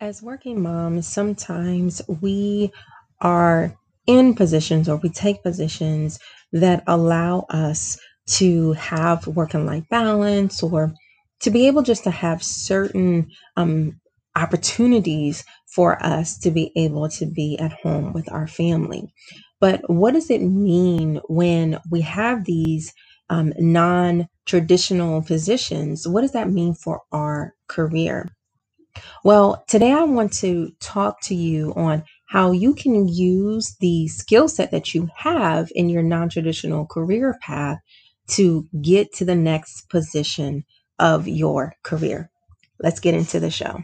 As working moms, sometimes we are in positions or we take positions that allow us to have work and life balance or to be able just to have certain um, opportunities for us to be able to be at home with our family. But what does it mean when we have these um, non traditional positions? What does that mean for our career? Well, today I want to talk to you on how you can use the skill set that you have in your non traditional career path to get to the next position of your career. Let's get into the show.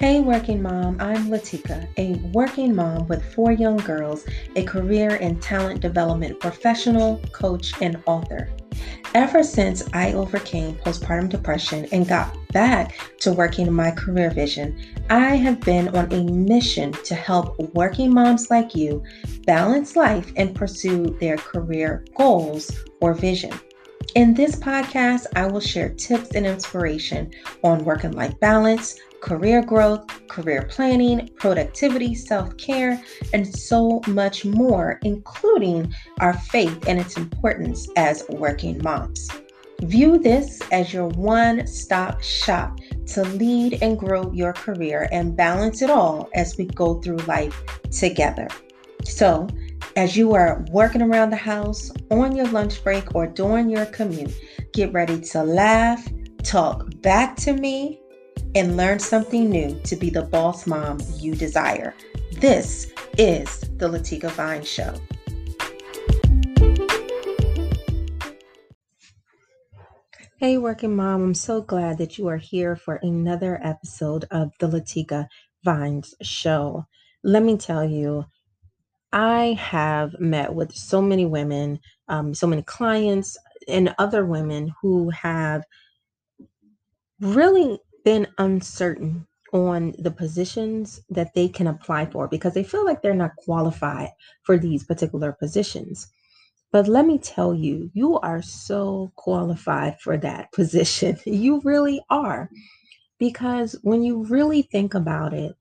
Hey, working mom, I'm Latika, a working mom with four young girls, a career and talent development professional, coach, and author. Ever since I overcame postpartum depression and got back to working my career vision, I have been on a mission to help working moms like you balance life and pursue their career goals or vision. In this podcast, I will share tips and inspiration on work and life balance, career growth, career planning, productivity, self care, and so much more, including our faith and its importance as working moms. View this as your one stop shop to lead and grow your career and balance it all as we go through life together. So, as you are working around the house, on your lunch break, or during your commute, get ready to laugh, talk back to me, and learn something new to be the boss mom you desire. This is the Latika Vines Show. Hey, working mom, I'm so glad that you are here for another episode of the Latika Vines Show. Let me tell you, I have met with so many women, um, so many clients, and other women who have really been uncertain on the positions that they can apply for because they feel like they're not qualified for these particular positions. But let me tell you, you are so qualified for that position. You really are. Because when you really think about it,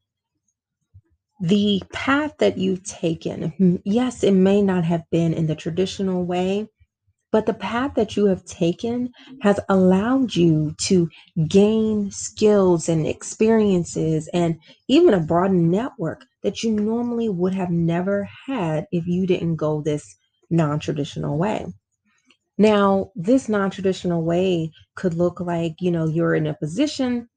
the path that you've taken, hmm, yes, it may not have been in the traditional way, but the path that you have taken has allowed you to gain skills and experiences and even a broadened network that you normally would have never had if you didn't go this non traditional way. Now, this non traditional way could look like, you know, you're in a position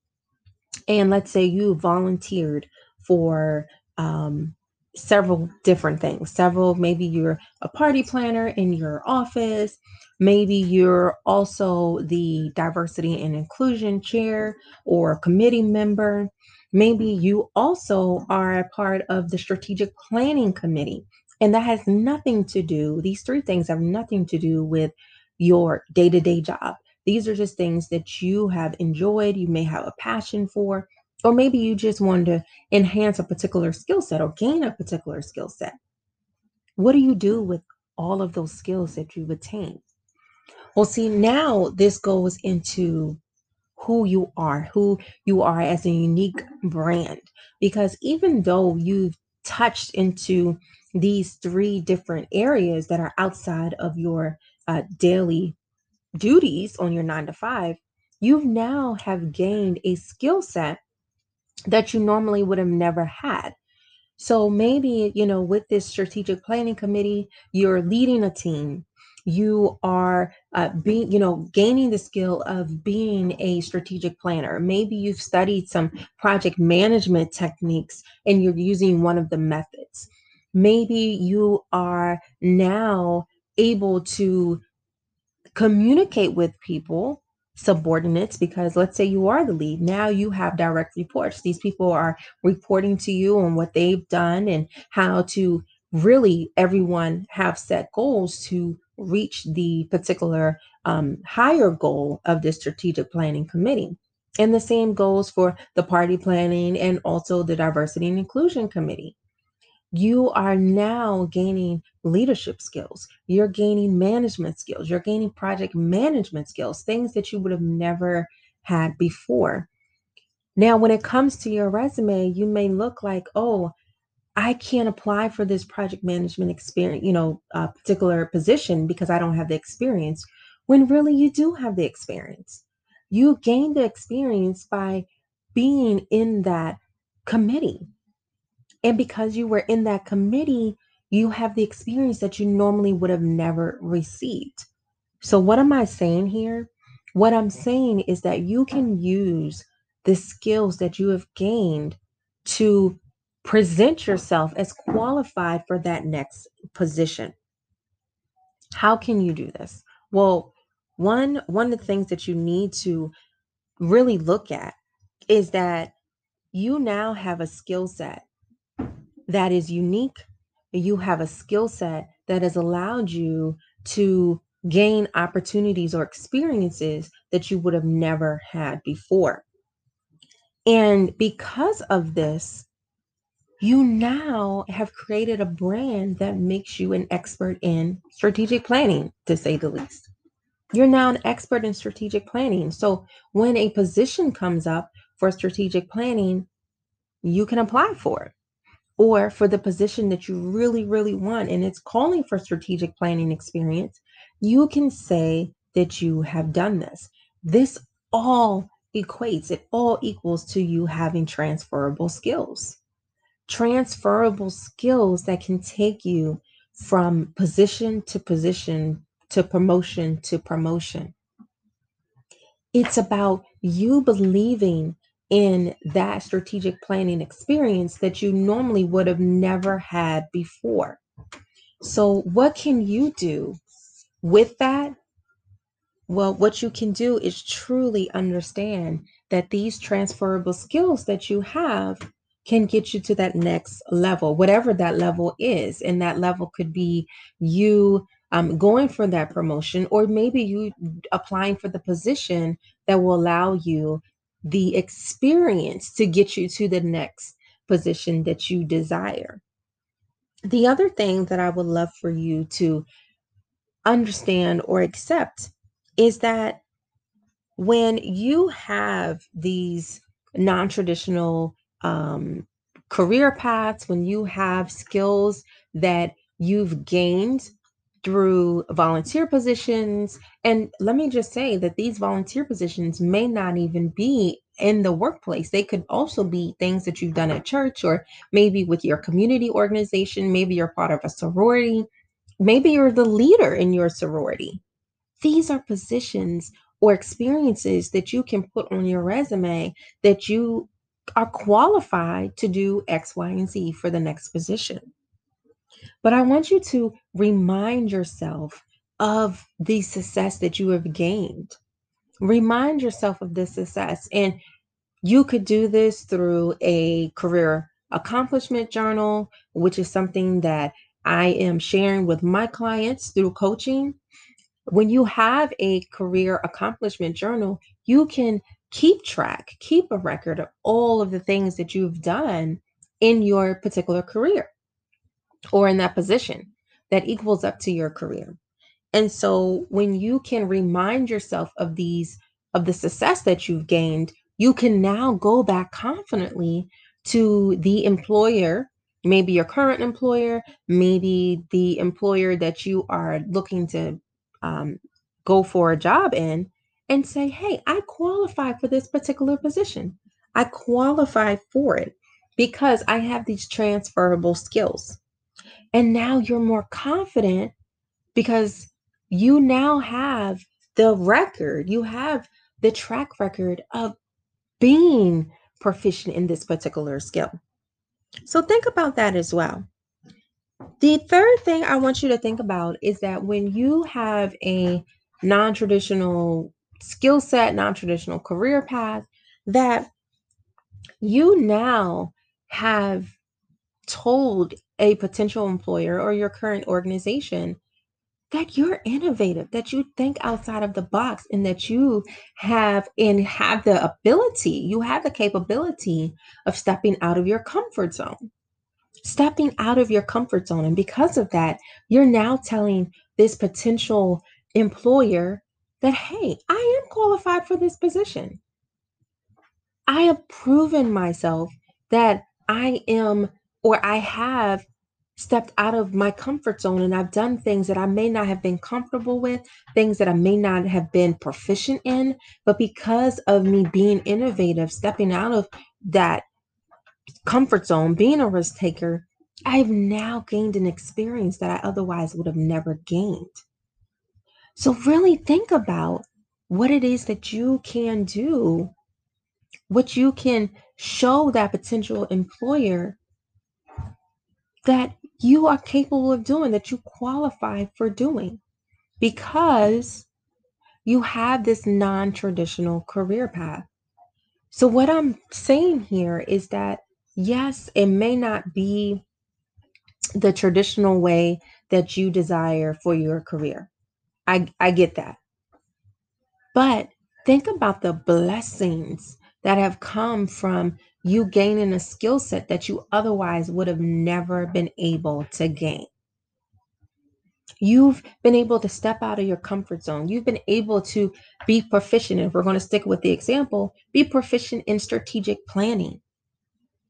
and let's say you volunteered for um, several different things. Several, maybe you're a party planner in your office. Maybe you're also the diversity and inclusion chair or committee member. Maybe you also are a part of the strategic planning committee. And that has nothing to do, these three things have nothing to do with your day to day job. These are just things that you have enjoyed, you may have a passion for, or maybe you just want to enhance a particular skill set or gain a particular skill set. What do you do with all of those skills that you've attained? Well, see, now this goes into who you are, who you are as a unique brand. Because even though you've touched into these three different areas that are outside of your uh, daily duties on your nine to five, you now have gained a skill set that you normally would have never had. So maybe, you know, with this strategic planning committee, you're leading a team. You are uh, being, you know, gaining the skill of being a strategic planner. Maybe you've studied some project management techniques and you're using one of the methods. Maybe you are now able to communicate with people subordinates because let's say you are the lead now you have direct reports. These people are reporting to you on what they've done and how to really everyone have set goals to reach the particular um, higher goal of the strategic planning committee. And the same goes for the party planning and also the diversity and inclusion committee. You are now gaining leadership skills, you're gaining management skills, you're gaining project management skills, things that you would have never had before. Now, when it comes to your resume, you may look like, oh, I can't apply for this project management experience, you know, a particular position because I don't have the experience, when really you do have the experience. You gain the experience by being in that committee. And because you were in that committee, you have the experience that you normally would have never received. So, what am I saying here? What I'm saying is that you can use the skills that you have gained to present yourself as qualified for that next position. How can you do this? Well, one one of the things that you need to really look at is that you now have a skill set that is unique. You have a skill set that has allowed you to gain opportunities or experiences that you would have never had before. And because of this, you now have created a brand that makes you an expert in strategic planning, to say the least. You're now an expert in strategic planning. So when a position comes up for strategic planning, you can apply for it. Or for the position that you really, really want, and it's calling for strategic planning experience, you can say that you have done this. This all equates, it all equals to you having transferable skills. Transferable skills that can take you from position to position to promotion to promotion. It's about you believing in that strategic planning experience that you normally would have never had before. So, what can you do with that? Well, what you can do is truly understand that these transferable skills that you have can get you to that next level, whatever that level is. And that level could be you um, going for that promotion, or maybe you applying for the position that will allow you the experience to get you to the next position that you desire. The other thing that I would love for you to understand or accept is that when you have these non traditional um, career paths, when you have skills that you've gained through volunteer positions. And let me just say that these volunteer positions may not even be in the workplace. They could also be things that you've done at church or maybe with your community organization. Maybe you're part of a sorority. Maybe you're the leader in your sorority. These are positions or experiences that you can put on your resume that you are qualified to do X, Y, and Z for the next position. But I want you to remind yourself of the success that you have gained. Remind yourself of this success. And you could do this through a career accomplishment journal, which is something that I am sharing with my clients through coaching. When you have a career accomplishment journal, you can keep track, keep a record of all of the things that you've done in your particular career or in that position that equals up to your career. And so when you can remind yourself of these, of the success that you've gained, you can now go back confidently to the employer, maybe your current employer, maybe the employer that you are looking to um, go for a job in, and say, hey, I qualify for this particular position. I qualify for it because I have these transferable skills. And now you're more confident because you now have the record, you have the track record of being proficient in this particular skill. So think about that as well. The third thing I want you to think about is that when you have a non traditional skill set, non traditional career path, that you now have told a potential employer or your current organization that you're innovative, that you think outside of the box, and that you have and have the ability, you have the capability of stepping out of your comfort zone. stepping out of your comfort zone. And because of that, you're now telling this potential employer that, hey, I am qualified for this position. I have proven myself that I am or I have stepped out of my comfort zone and I've done things that I may not have been comfortable with, things that I may not have been proficient in, but because of me being innovative, stepping out of that comfort zone, being a risk taker, I've now gained an experience that I otherwise would have never gained. So, really think about what it is that you can do, what you can show that potential employer that you are capable of doing, that you qualify for doing, because you have this non traditional career path. So, what I'm saying here is that yes, it may not be the traditional way that you desire for your career. I, I get that. But think about the blessings that have come from you gaining a skill set that you otherwise would have never been able to gain. You've been able to step out of your comfort zone. You've been able to be proficient. If we're going to stick with the example, be proficient in strategic planning.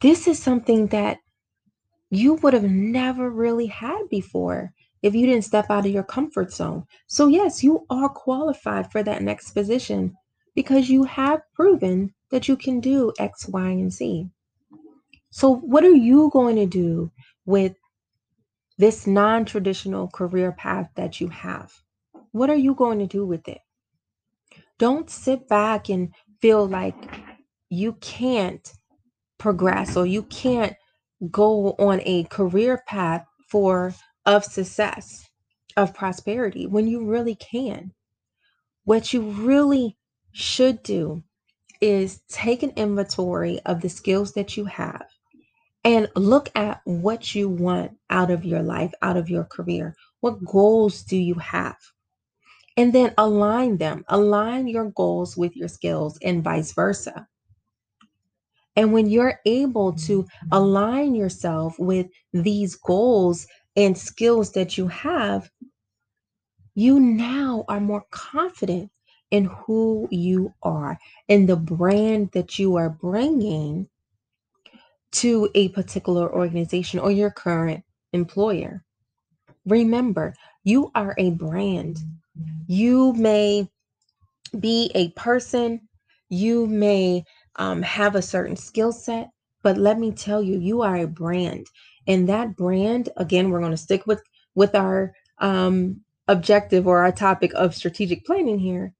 This is something that you would have never really had before if you didn't step out of your comfort zone. So, yes, you are qualified for that next position because you have proven that you can do X, Y, and Z. So, what are you going to do with this non traditional career path that you have? What are you going to do with it? Don't sit back and feel like you can't progress or you can't go on a career path for of success, of prosperity when you really can. What you really should do is take an inventory of the skills that you have and look at what you want out of your life, out of your career. What goals do you have? And then align them, align your goals with your skills, and vice versa. And when you're able to align yourself with these goals and skills that you have, you now are more confident in who you are in the brand that you are bringing to a particular organization or your current employer. Remember, you are a brand. You may be a person, you may um, have a certain skill set, but let me tell you, you are a brand. And that brand, again, we're going to stick with with our um, objective or our topic of strategic planning here.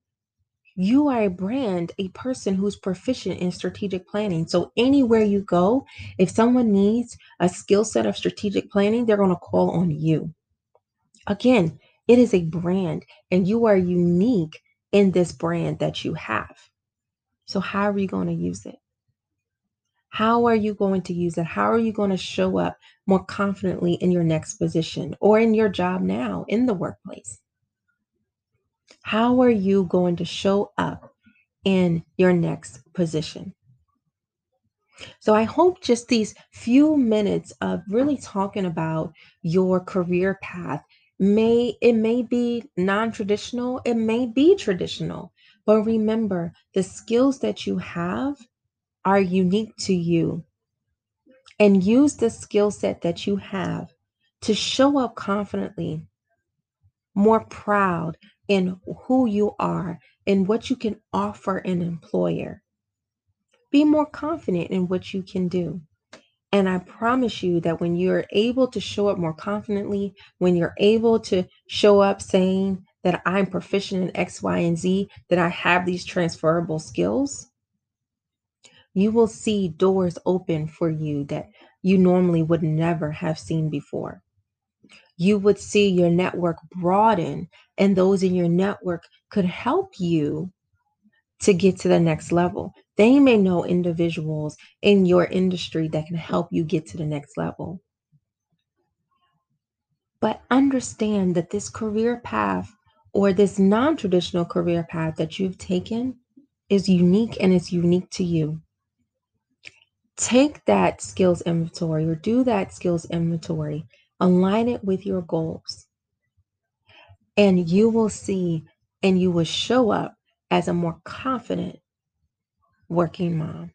You are a brand, a person who's proficient in strategic planning. So anywhere you go, if someone needs a skill set of strategic planning, they're going to call on you. Again, it is a brand, and you are unique in this brand that you have. So, how are you going to use it? How are you going to use it? How are you going to show up more confidently in your next position or in your job now in the workplace? How are you going to show up in your next position? So, I hope just these few minutes of really talking about your career path may it may be non-traditional, it may be traditional, but remember, the skills that you have are unique to you. And use the skill set that you have to show up confidently, more proud in who you are and what you can offer an employer. Be more confident in what you can do. And I promise you that when you're able to show up more confidently, when you're able to show up saying that I'm proficient in X, Y, and Z, that I have these transferable skills, you will see doors open for you that you normally would never have seen before. You would see your network broaden, and those in your network could help you to get to the next level. They may know individuals in your industry that can help you get to the next level. But understand that this career path or this non traditional career path that you've taken is unique and it's unique to you. take that skills inventory or do that skills inventory, align it with your goals, and you will see and you will show up as a more confident working mom.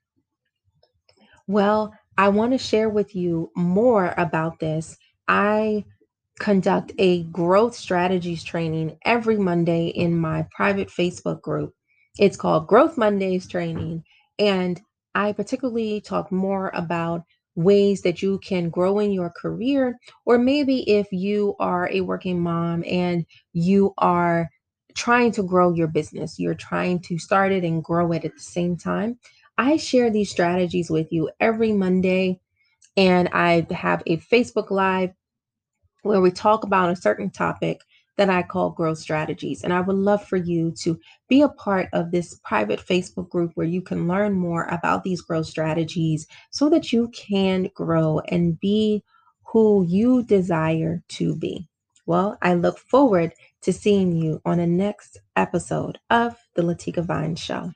Well, I want to share with you more about this. I conduct a growth strategies training every Monday in my private Facebook group. It's called Growth Mondays Training. And I particularly talk more about ways that you can grow in your career, or maybe if you are a working mom and you are trying to grow your business, you're trying to start it and grow it at the same time. I share these strategies with you every Monday, and I have a Facebook Live where we talk about a certain topic that I call growth strategies. And I would love for you to be a part of this private Facebook group where you can learn more about these growth strategies so that you can grow and be who you desire to be. Well, I look forward to seeing you on the next episode of The Latika Vines Show.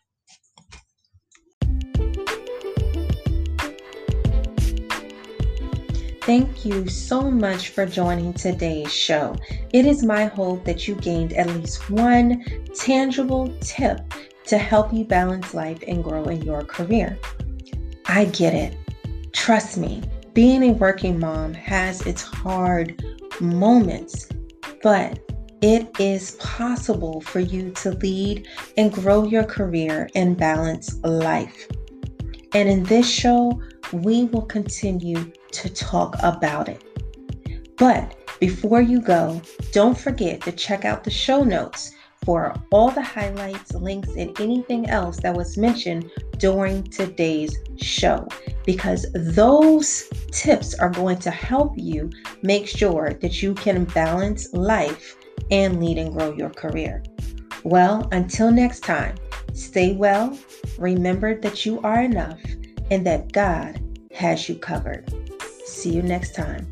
Thank you so much for joining today's show. It is my hope that you gained at least one tangible tip to help you balance life and grow in your career. I get it. Trust me, being a working mom has its hard moments, but it is possible for you to lead and grow your career and balance life. And in this show, we will continue to talk about it. But before you go, don't forget to check out the show notes for all the highlights, links, and anything else that was mentioned during today's show because those tips are going to help you make sure that you can balance life and lead and grow your career. Well, until next time, stay well, remember that you are enough, and that God has you covered. See you next time.